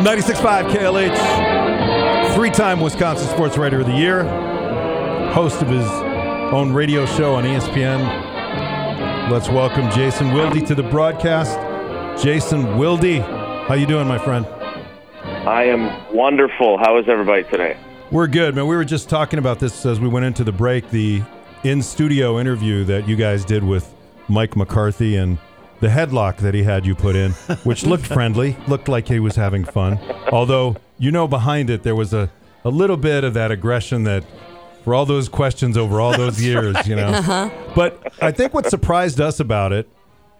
96.5 KLH, three-time Wisconsin Sports Writer of the Year, host of his own radio show on ESPN. Let's welcome Jason Wilde to the broadcast. Jason Wilde, how you doing, my friend? I am wonderful. How is everybody today? We're good, man. We were just talking about this as we went into the break, the in-studio interview that you guys did with Mike McCarthy and the headlock that he had you put in, which looked friendly, looked like he was having fun. Although, you know, behind it, there was a, a little bit of that aggression that, for all those questions over all those years, you know. Uh-huh. But I think what surprised us about it,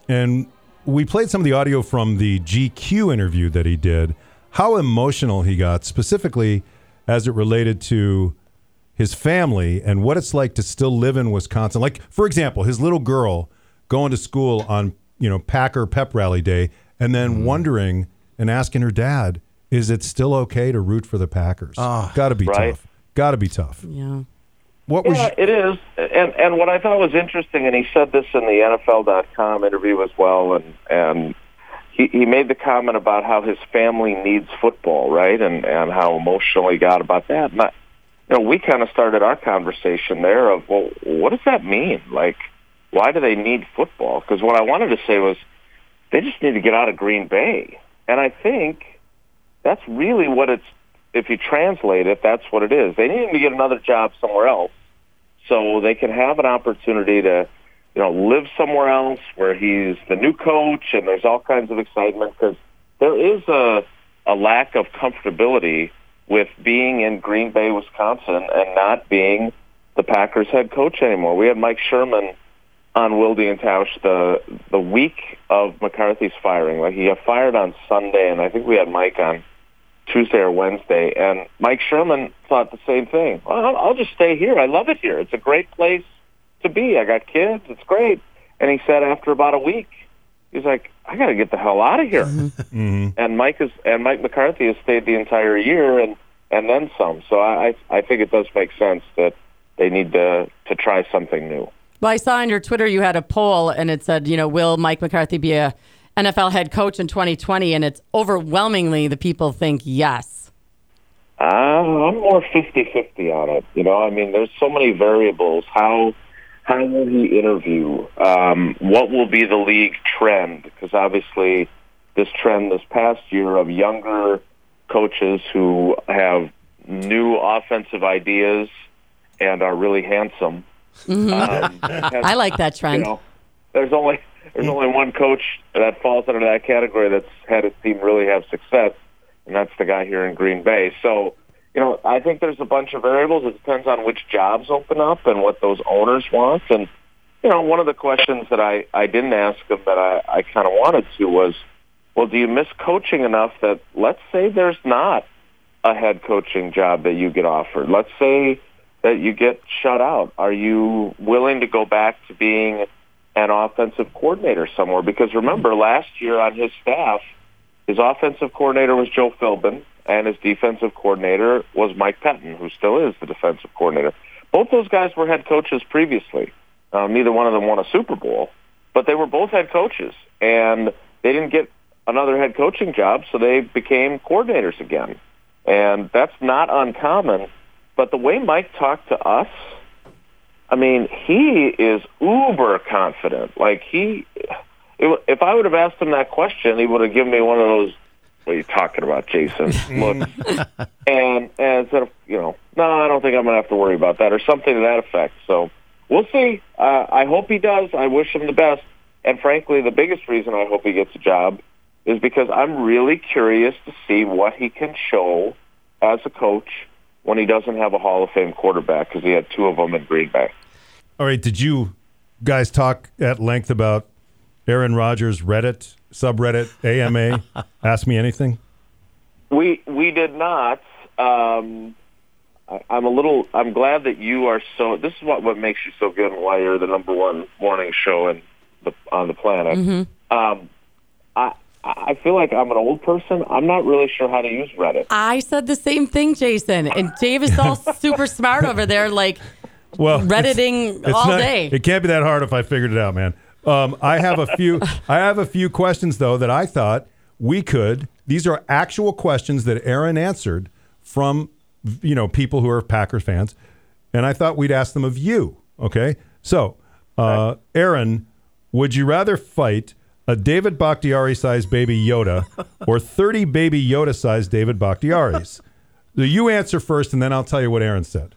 and we played some of the audio from the GQ interview that he did, how emotional he got, specifically as it related to his family and what it's like to still live in Wisconsin. Like, for example, his little girl going to school on, you know, Packer pep rally day and then mm. wondering and asking her dad, is it still okay to root for the Packers? Ah, got to be Right. tough. Got to be tough. Yeah. What was Yeah, it is. And and what I thought was interesting, and he said this in the NFL.com interview as well, and and he, he made the comment about how his family needs football, right, and and how emotional he got about that. And I, you know, we kind of started our conversation there of, well, what does that mean? Like, why do they need football? Because what I wanted to say was, they just need to get out of Green Bay, and I think that's really what it's. If you translate it, that's what it is. They need to get another job somewhere else so they can have an opportunity to, you know, live somewhere else where he's the new coach and there's all kinds of excitement because there is a a lack of comfortability with being in Green Bay, Wisconsin, and not being the Packers head coach anymore. We had Mike Sherman on Wilde and Tausch the the week of McCarthy's firing. Like he got fired on Sunday, and I think we had Mike on Tuesday or Wednesday, and Mike Sherman thought the same thing. Well, I'll, I'll just stay here. I love it here. It's a great place to be. I got kids. It's great. And he said after about a week, he's like, I got to get the hell out of here. Mm-hmm. Mm-hmm. And Mike is and Mike McCarthy has stayed the entire year and and then some. So I I I think it does make sense that they need to to try something new. Well, I saw on your Twitter you had a poll and it said, you know, will Mike McCarthy be a NFL head coach in 2020? And it's overwhelmingly the people think yes. Uh, I'm more 50-50 on it. You know, I mean, there's so many variables. How how will he interview? Um, what will be the league trend? Because obviously, this trend this past year of younger coaches who have new offensive ideas and are really handsome. Um, has- I like that you trend. know, there's only there's only one coach that falls under that category that's had his team really have success, and that's the guy here in Green Bay. So, you know, I think there's a bunch of variables. It depends on which jobs open up and what those owners want. And you know, one of the questions that I I didn't ask him that I I kind of wanted to was, well, do you miss coaching enough that let's say there's not a head coaching job that you get offered. Let's say that you get shut out. Are you willing to go back to being an offensive coordinator somewhere? Because remember, last year on his staff, his offensive coordinator was Joe Philbin, and his defensive coordinator was Mike Pettine, who still is the defensive coordinator. Both those guys were head coaches previously. Um, neither one of them won a Super Bowl, but they were both head coaches, and they didn't get another head coaching job, so they became coordinators again. And that's not uncommon. But the way Mike talked to us, I mean, he is uber confident. Like he, it, if I would have asked him that question, he would have given me one of those. What are you talking about, Jason? Look, and and instead of you know, no, I don't think I'm going to have to worry about that, or something to that effect. So we'll see. Uh, I hope he does. I wish him the best. And frankly, the biggest reason I hope he gets a job is because I'm really curious to see what he can show as a coach when he doesn't have a Hall of Fame quarterback because he had two of them in Green Bay. All right, did you guys talk at length about Aaron Rodgers Reddit subreddit AMA? Ask me anything. We we did not. Um, I, I'm a little. I'm glad that you are so. This is what what makes you so good, and why you're the number one morning show in the, on the planet. Um, I I feel like I'm an old person. I'm not really sure how to use Reddit. I said the same thing, Jason. And Dave is all super smart over there, like Well, Redditing it's all not- day. It can't be that hard if I figured it out, man. Um, I have a few. I have a few questions though that I thought we could these are actual questions that Aaron answered from you know people who are Packers fans, and I thought we'd ask them of you. Okay, so uh, Aaron, would you rather fight a David Bakhtiari sized baby Yoda or 30 baby Yoda sized David Bakhtiaris? So you answer first, and then I'll tell you what Aaron said.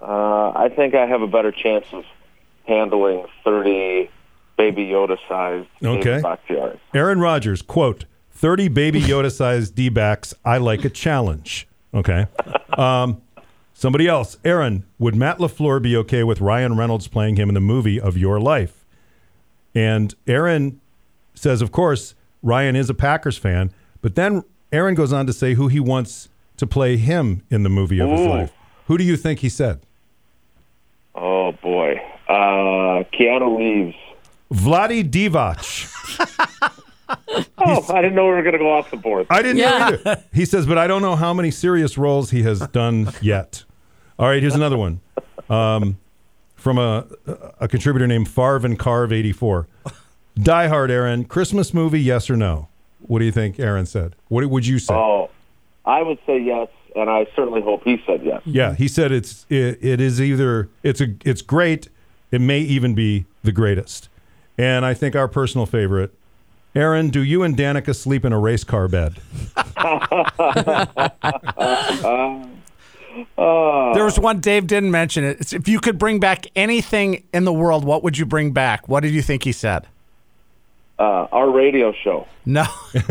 Uh, I think I have a better chance of handling 30 baby Yoda sized Okay. Bakhtiaris. Aaron Rodgers, quote, 30 baby Yoda sized D backs. I like a challenge. Okay. Um, somebody else. Aaron, would Matt LaFleur be okay with Ryan Reynolds playing him in the movie of your life? And Aaron says, of course, Ryan is a Packers fan, but then Aaron goes on to say who he wants to play him in the movie of his life. Who do you think he said? Oh, boy. Uh, Keanu Reeves. Vlade Divac. Oh, I didn't know we were going to go off the board. I didn't Yeah. know either. He says, but I don't know how many serious roles he has done yet. All right, here's another one um, from a, a contributor named Farv Carve 84. Die Hard, Aaron. Christmas movie, yes or no? What do you think Aaron said? What would you say? Oh, I would say yes, and I certainly hope he said yes. Yeah, he said it's it, it is either it's a it's great, it may even be the greatest. And I think our personal favorite, Aaron, do you and Danica sleep in a race car bed? Uh, there was one Dave didn't mention it. It's if you could bring back anything in the world, what would you bring back? What did you think he said? Uh, our radio show. No,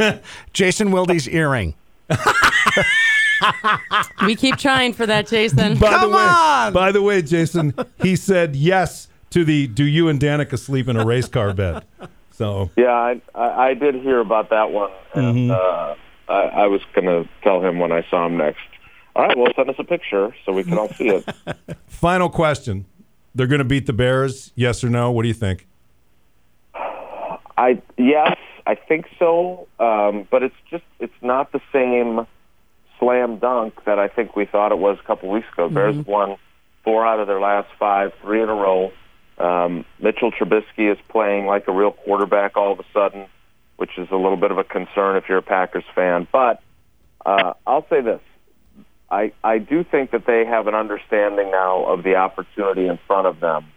Jason Wilde's earring. We keep trying for that, Jason. By Come the way, on! by the way, Jason, he said yes to the "Do you and Danica sleep in a race car bed?" So Yeah, I, I, I did hear about that one, and uh, I, I was going to tell him when I saw him next. All right, well, send us a picture so we can all see it. final question: They're going to beat the Bears? Yes or no? What do you think? I yes, I think so, um, but it's just it's not the same slam dunk that I think we thought it was a couple weeks ago. Bears won four out of their last five, three in a row. Um, Mitchell Trubisky is playing like a real quarterback all of a sudden, which is a little bit of a concern if you're a Packers fan. But uh, I'll say this: I I do think that they have an understanding now of the opportunity in front of them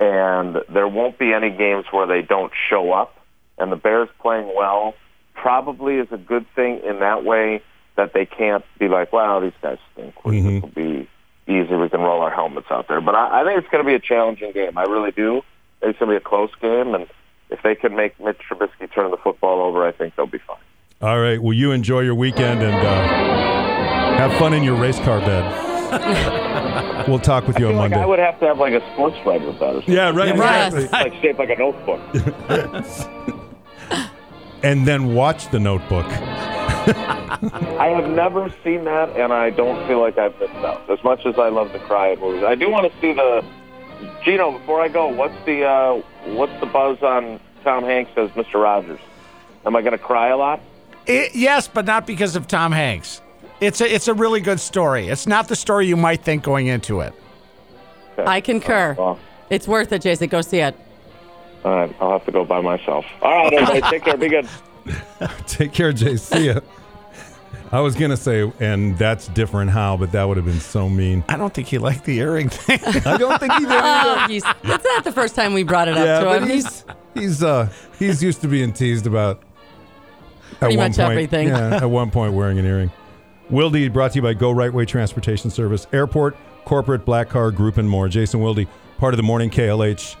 and there won't be any games where they don't show up. And the Bears playing well probably is a good thing in that way that they can't be like, "Wow, these guys stink. This will be easy. We can roll our helmets out there." But I, I think it's going to be a challenging game. I really do. I think It's going to be a close game, and if they can make Mitch Trubisky turn the football over, I think they'll be fine. All right. Well, you enjoy your weekend and uh, have fun in your race car bed. we'll talk with I you on like Monday. I would have to have like a sports writer bet or something. yeah, right. Yes. exactly. Like shaped like a notebook. And then watch the Notebook. I have never seen that, and I don't feel like I've missed out. As much as I love to cry at movies, I do want to see the. Gino, before I go, what's the uh, what's the buzz on Tom Hanks as Mr. Rogers? Am I going to cry a lot? It, yes, but not because of Tom Hanks. It's a it's a really good story. It's not the story you might think going into it. I concur. Well, It's worth it, Jason. Go see it. All right, I'll have to go by myself. All right, everybody, take care. Be good. Take care, Jay. See ya. I was gonna say, and that's different how, but that would have been so mean. I don't think he liked the earring thing. I don't think he did. Oh, he's, it's not the first time we brought it up yeah, to but him. he's he's uh he's used to being teased about at Pretty one much point, everything. Yeah, at one point wearing an earring. Wildy brought to you by Go Right Way Transportation Service, Airport, Corporate, Black Car Group, and more. Jason Wildy, part of the Morning KLH